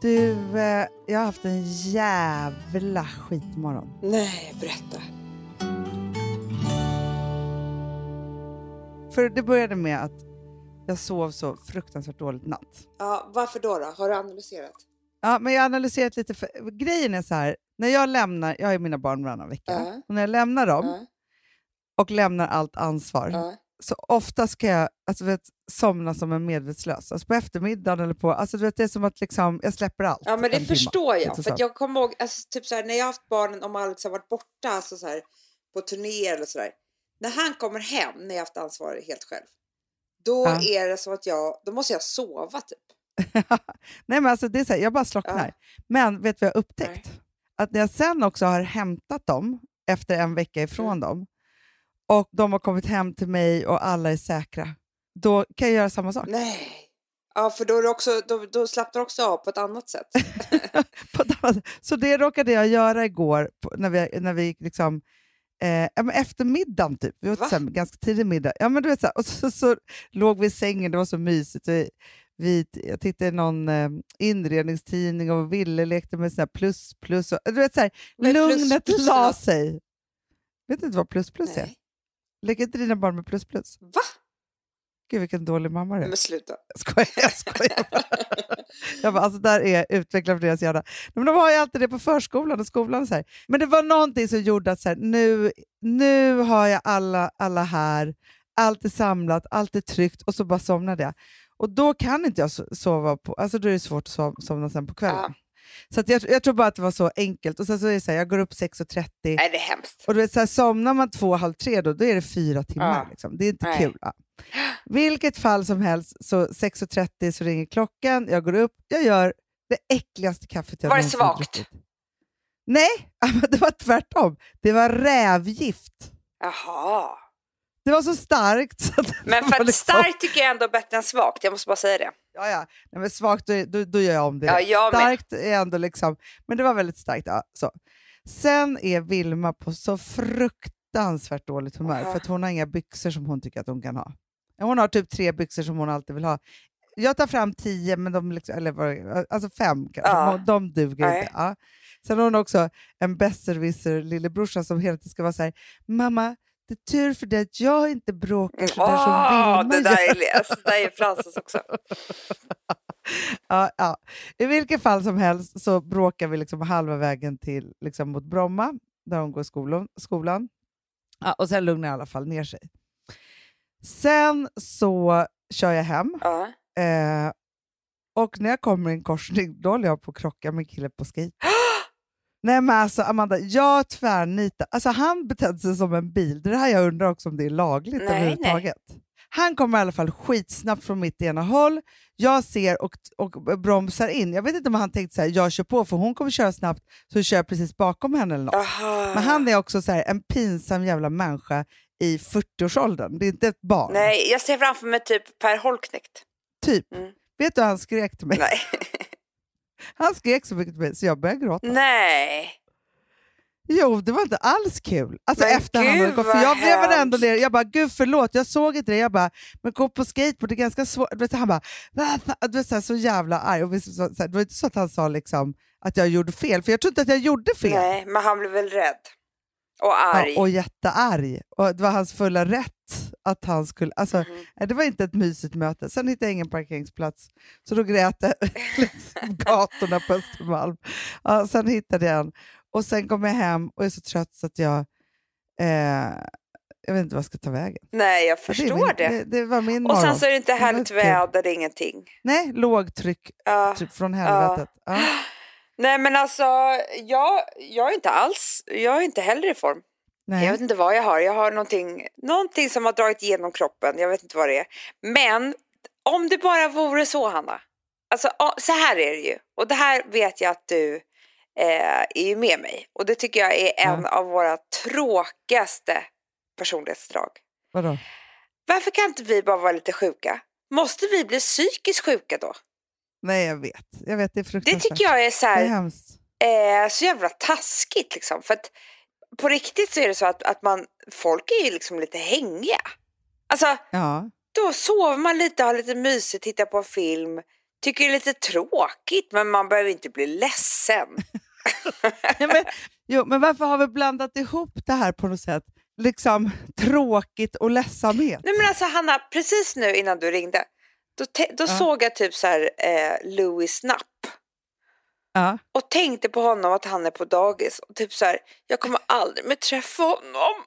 Du, eh, jag har haft en jävla skitmorgon. Nej, berätta. För det började med att jag sov så fruktansvärt dåligt natt. Ja, varför då, då? Har du analyserat? Ja, men jag har analyserat lite. För, grejen är så här, när jag lämnar, jag har ju mina barn varannan vecka, Ja. och när jag lämnar dem Ja, och lämnar allt ansvar, ja. Så ofta ska jag alltså, vet, somna som en medvetslös. Alltså på eftermiddagen eller på... Alltså, vet, det är som att liksom, jag släpper allt. ja men det en timma. förstår jag. För jag kommer ihåg, alltså, typ så här, när jag har haft barnen, om Alex har varit borta alltså, så här, på turnéer eller sådär. När han kommer hem, när jag har haft ansvar helt själv, då Ja. är det som att jag, då måste jag sova typ. Nej, men alltså, det är så här, jag bara slocknar. Ja. Men vet du vad jag har upptäckt? Att när jag sen också har hämtat dem efter en vecka ifrån Mm. dem och de har kommit hem till mig och alla är säkra, då kan jag göra samma sak. Nej. Ja, för då, är också, då, då slappnar du också av på ett annat sätt. Så det råkade jag göra igår när vi, när vi liksom, eh, efter middagen, typ. vi åt här, ganska tidig middag. Ja, men du vet, så här, och så, så låg vi i sängen, det var så mysigt. Vi, vi, jag tittade i någon eh, inredningstidning och Ville lekte med så här plus plus. Och, du vet, så här, plus lugnet plus för la sig. Vet du inte vad plus plus är? Leker inte dina barn med plus plus? Va? Gud vilken dålig mamma du är. Men sluta. Jag skojar, jag skojar. Jag bara, alltså där är utvecklat för deras hjärna. Men de har ju alltid det på förskolan och skolan. och Så här. Men det var någonting som gjorde att så här, nu, nu har jag alla, alla här, allt är samlat, allt är tryggt och så bara somnade jag. Och då kan inte jag so- sova på, alltså då är det svårt att sov- somna sen på kvällen. Ja. Så jag, jag tror bara att det var så enkelt. Och sen så är det så här, jag går upp 6.30 Nej, det är hemskt. och du vet, så här, somnar man två, halv tre då, då är det fyra timmar. Ja. Liksom. Det är inte Nej. kul. Ja. Vilket fall som helst, så 6.30 så ringer klockan, jag går upp, jag gör det äckligaste kaffet jag Var det någonsin har svagt? druckit. Nej, det var tvärtom. Det var rävgift. Jaha. Det var så starkt. Så Men var för att liksom- starkt tycker jag ändå är bättre än svagt. Jag måste bara säga det. Ja, ja. Nej, men svagt, då, då, då gör jag om det. Ja, jag med. starkt är ändå liksom, men det var väldigt starkt. Ja, så. Sen är Vilma på så fruktansvärt dåligt humör Aha. för att hon har inga byxor som hon tycker att hon kan ha. Hon har typ tre byxor som hon alltid vill ha. Jag tar fram tio, men de liksom, eller vad- alltså fem kanske. Ja. De- De duger Nej. inte. Ja. Sen har hon också en besserwisser lillebrorsa som hela tiden ska vara så här, mamma, det är tur för dig att jag inte bråkar så där som Vilma det där gör. är, alltså, det där är Frances också. Ja, ja. I vilket fall som helst så bråkar vi liksom halva vägen till liksom mot Bromma, där hon går skolan. skolan. Ja, och sen lugnar i alla fall ner sig. Sen så kör jag hem Ja. eh, och när jag kommer i en korsning då håller jag på att krocka med en kille på skate. Nej men alltså Amanda, jag tvärnitar. Alltså han betedde sig som en bil. Det är det här jag undrar också om det är lagligt Nej, överhuvudtaget. Han kommer i alla fall skitsnabbt från mitt ena håll. Jag ser och, och bromsar in. Jag vet inte om han tänkte så här, jag kör på för hon kommer köra snabbt så kör jag precis bakom henne eller något. Aha. Men han är också så här, en pinsam jävla människa i 40-årsåldern. Det är inte ett barn. Nej, jag ser framför mig typ Per Holknekt. Typ. Mm. Vet du hur han skrek till mig? Nej. Han skrek så mycket till mig så jag började gråta. Nej. Jo, det var inte alls kul. Alltså Men efter han hade gud, gått, för jag blev väl ändå hemskt. ner. Jag bara, gud förlåt, jag såg inte det. Jag bara, men gå på skateboard, det är ganska svårt. Han bara, du vet, så, här, så jävla arg. Och så, här, det var inte så att han sa liksom, att jag gjorde fel, för jag tror inte att jag gjorde fel. Nej, men han blev väl rädd. Och arg. Ja, och jättearg. Och det var hans fulla rätt att han skulle... Alltså, nej, Det var inte ett mysigt möte. Sen hittade jag ingen parkeringsplats, så då grät jag liksom gatorna på Östermalm. Ja, sen hittade jag en. Och sen kom jag hem och är så trött så att jag... Eh, jag vet inte vad jag ska ta vägen. Nej, jag Ja, förstår min, det. det. Det var min Och sen morgon. så är det inte Det härligt väder, det ingenting. Nej, lågtryck Ja. typ från helvetet. Ja. Nej, men alltså, jag, jag är inte alls, jag är inte heller i form. Nej. Jag vet inte vad jag har. Jag har någonting, någonting som har dragit igenom kroppen. Jag vet inte vad det är. Men om det bara vore så, Hanna. Alltså, ja, så här är det ju. Och det här vet jag att du eh, är ju med mig. Och det tycker jag är en av våra tråkigaste personlighetsdrag. Vadå? Varför kan inte vi bara vara lite sjuka? Måste vi bli psykiskt sjuka då? Nej, jag vet. Jag vet, det är Det fruktansvärt. tycker jag är så Det är här, hemskt. eh, så jävla taskigt liksom. För att på riktigt så är det så att, att man, folk är ju liksom lite hängiga. Alltså, Ja. då sover man lite, har lite mysigt, tittar på en film, tycker det är lite tråkigt, men man behöver inte bli ledsen. Ja, men, jo, men varför har vi blandat ihop det här på något sätt? Liksom tråkigt och ledsamhet. Nej men alltså Hanna, precis nu innan du ringde, då, då Ja. såg jag typ så här eh, Louis Knapp Ja. och tänkte på honom att han är på dagis och typ så här, jag kommer aldrig mer träffa honom.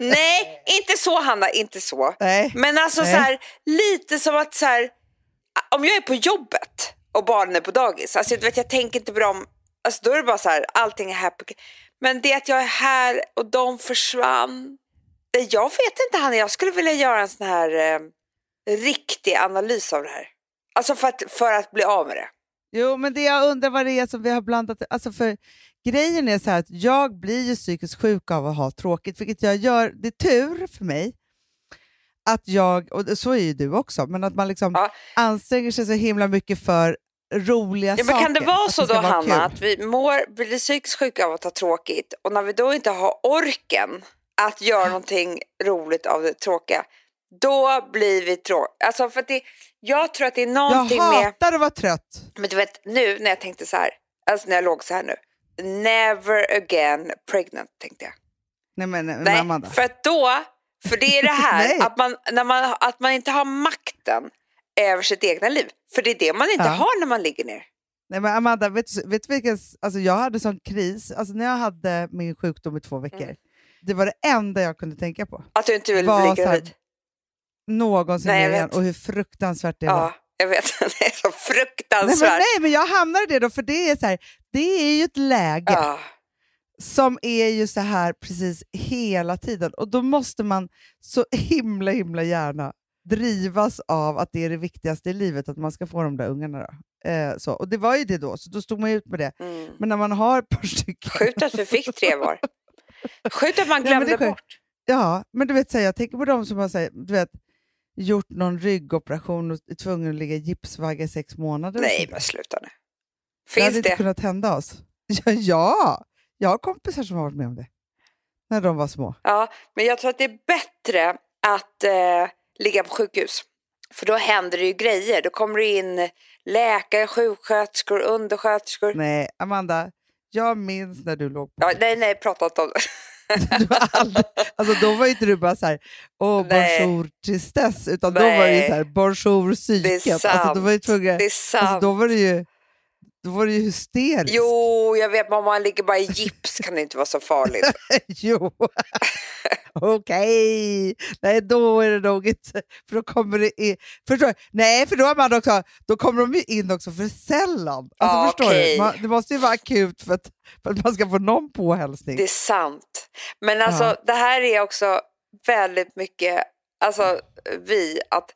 Nej, inte så Hanna, inte så. Nej. Men alltså Nej. så här, lite som att så här, om jag är på jobbet och barnen är på dagis, alltså vet jag tänker inte på dem, alltså då är det bara så här, allting är happy. Men det att jag är här och de försvann, det, jag vet inte Hanna, jag skulle vilja göra en sån här eh, riktig analys av det här. Alltså för att, för att bli av med det. Jo, men det jag undrar vad det är som vi har blandat... Alltså för grejen är så här att jag blir ju psykiskt sjuk av att ha tråkigt, vilket jag gör. Det är tur för mig att jag, och så är ju du också, men att man liksom Ja. anstränger sig så himla mycket för roliga Ja, men saker. kan det vara så ska då vara Hanna kul. att vi mår, blir psykiskt sjuka av att ha tråkigt och när vi då inte har orken att göra någonting roligt av det tråkiga, då blir vi tråkiga. Alltså för det, jag tror att det är Jag någonting med, hatar att vara trött. men du vet nu när jag tänkte så här, alltså när jag låg så här nu, never again pregnant tänkte jag. Nej, men, men Nej, Amanda. för att då, för det är det här att, man, när man, att man inte har makten över sitt egna liv. För det är det man inte Ja. har när man ligger ner. Nej, men Amanda, vet, vet du vilken... Alltså jag hade sån kris, alltså när jag hade min sjukdom i två veckor, Mm. det var det enda jag kunde tänka på. Att du inte vill Var bli gravid. Någonsin Nej, igen, och hur fruktansvärt det var. Ja, jag vet. Det är så Nej fruktansvärt. men, nej, men jag hamnar i det då, för det är, så här, det är ju ett läge Ja. som är ju så här precis hela tiden. Och då måste man så himla himla gärna drivas av att det är det viktigaste i livet, att man ska få de där ungarna. Då. Eh, så. Och det var ju det då, så då stod man ut med det. Mm. Men när man har ett par stycken... Sjukt att vi fick tre var. Sjukt att man Nej, glömde sjukt. bort. Ja, men du vet, så här, jag tänker på de som har så här, du vet, gjort någon ryggoperation och är tvungen att ligga i gipsvagga i sex månader. Nej, men sluta nu. Det hade Finns inte det? kunnat hända oss. Ja, ja, jag har kompisar som har varit med om det. När de var små. Ja, men jag tror att det är bättre att eh, ligga på sjukhus. För då händer det ju grejer. Då kommer det in läkare, sjuksköterskor, undersköterskor. Nej, Amanda, jag minns när du låg på... Ja, nej, nej, prata inte om det. Aldrig, alltså, då var inte du bara så här, åh, Nej. bonjour tristesse, utan då var det ju Nej. så här, bonjour Det psyket. Alltså, då var, ju tvungen, Det alltså, då var det ju, då var det ju hysteriskt. Jo, jag vet, men om man ligger bara i gips kan det inte vara så farligt. jo. Okej, nej då är det nog inte, för då kommer det in, förstår du? Nej, för då, är man också, då kommer de ju in också för sällan. Alltså, Ja, förstår okej. du? Man, det måste ju vara akut för att, för att man ska få någon påhälsning. Det är sant. Men alltså, Ja. det här är också väldigt mycket, alltså vi, att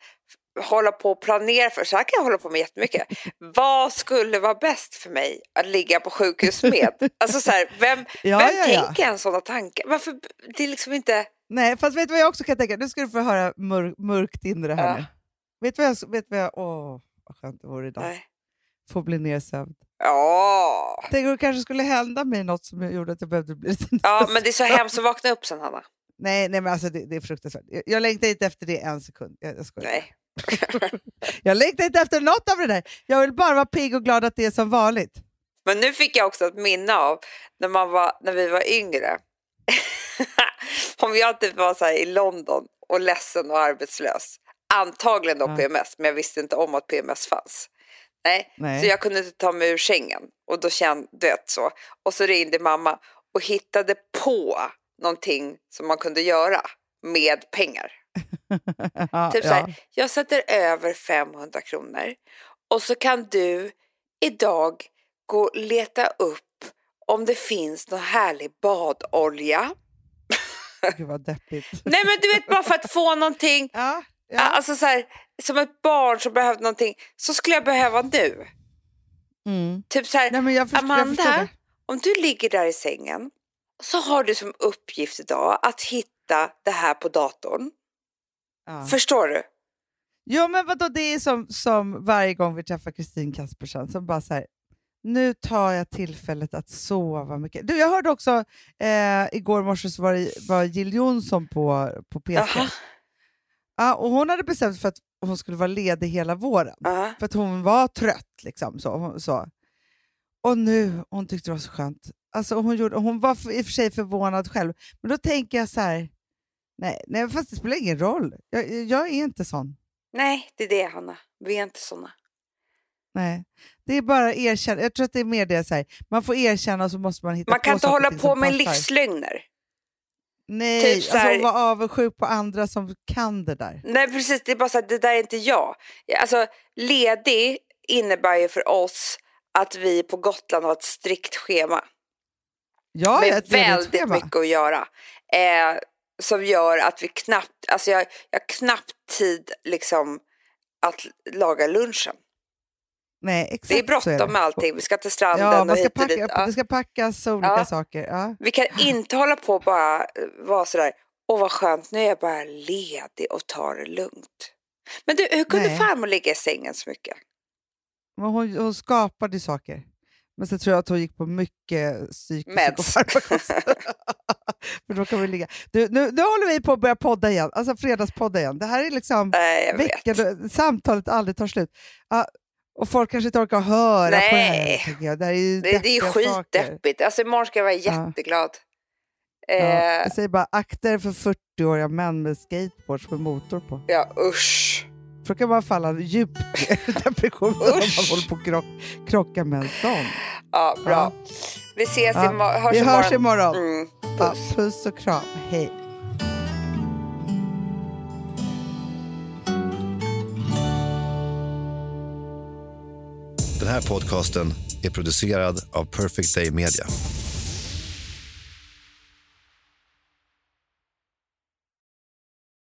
hålla på och planera för, så här kan jag hålla på med jättemycket. Vad skulle vara bäst för mig att ligga på sjukhus med? Alltså så här, vem, Ja, vem ja, ja. tänker en sådana tankar? Varför, det är liksom inte, Nej, fast vet du vad jag också kan tänka? Nu ska du få höra mör, mörkt in i det här Ja. Vet du vad jag... Vet vad jag åh, vad skönt det vore idag. nej. Få bli nersövd. Ja. Tänk om det kanske skulle hända mig något som gjorde att jag behövde bli lite ja, men det är så hemskt att vakna upp sen Hanna. Nej, nej men alltså det, det är fruktansvärt. Jag, jag längtar inte efter det en sekund. Jag, jag skojar. Nej. Jag längtar inte efter något av det där. Jag vill bara vara pigg och glad att det är som vanligt. Men nu fick jag också ett minne av när, man var, när vi var yngre. Om jag typ var så i London och ledsen och arbetslös. Antagligen då Ja. PMS, men jag visste inte om att PMS fanns. Nej. Nej. Så jag kunde inte ta mig ur sängen. Och då kände vet så. Och så ringde mamma och hittade på någonting som man kunde göra med pengar. ja, Typ så här, jag sätter över 500 kronor och så kan du idag gå och leta upp om det finns någon härlig badolja. Gud vad deppigt. Nej men du vet bara för att få någonting, Ja, ja. alltså så här, som ett barn som behövde någonting, så skulle jag behöva nu. Mm. Typ så här, Nej, men jag förstår, jag Amanda, det. om du ligger där i sängen så har du som uppgift idag att hitta det här på datorn. Ja. Förstår du? Jo, men vadå, det är som, som varje gång vi träffar Kristin Kaspersen som bara så här, nu tar jag tillfället att sova mycket. Du, jag hörde också, eh, igår morse så var, det, var Jill Johnson på, på P3. Jaha. Ja, och hon hade bestämt sig för att hon skulle vara ledig hela våren. Ja. För att hon var trött. Liksom, så, så. Och nu, hon tyckte det var så skönt. Alltså, hon, gjorde, hon var för, i och för sig förvånad själv. Men då tänker jag så här, nej, nej fast det spelar ingen roll. Jag, jag är inte sån. Nej, det är det Hanna. Vi är inte såna. Nej. Det är bara erkänna. Jag tror att det är mer det så här. Man får erkänna och så måste man hitta Man kan på inte hålla på med passar. livslögner. Nej, typ alltså så här- hon var avundsjuk på andra som kan det där. Nej precis, det är bara så att det där är inte jag. Alltså ledig innebär ju för oss att vi på Gotland har ett strikt schema. Ja, med väldigt schema. mycket att göra. Eh, som gör att vi knappt, alltså jag, jag har knappt tid liksom att laga lunchen. Nej, exakt Det är bråttom med allting, vi ska till stranden Ja, och hit och dit. packa, Ja. det ska packas olika Ja. saker. Ja. Vi kan inte hålla på och bara eh, vara sådär, åh vad skönt, nu är jag bara ledig och tar det lugnt. Men du, hur kunde Nej. farmor ligga i sängen så mycket? Men hon, hon skapade saker. Men så tror jag att hon gick på mycket psyk psykofarmakost. För då kan vi ligga. Du, nu, nu håller vi på att börja podda igen, alltså fredagspodda igen. Det här är liksom Nej, vet. veckan, samtalet aldrig tar slut. Ja, och folk kanske inte orkar höra på det här. Nej. Jag. Det, här är ju Det, det är skitdeppigt. Alltså imorgon ska jag vara Ja. jätteglad. Ja, Eh, jag säger bara akta er för 40-åriga män med skateboards med motor på. ja, usch. För då kan man falla djupt i depression om man håller på att krock, krocka med en sån. Ja, bra. Ja. Vi ses Ja. imorgon. Hörs Vi hörs imorgon. imorgon. Mm, Ja, puss. puss och kram. Hej. Den här podcasten är producerad av Perfect Day Media.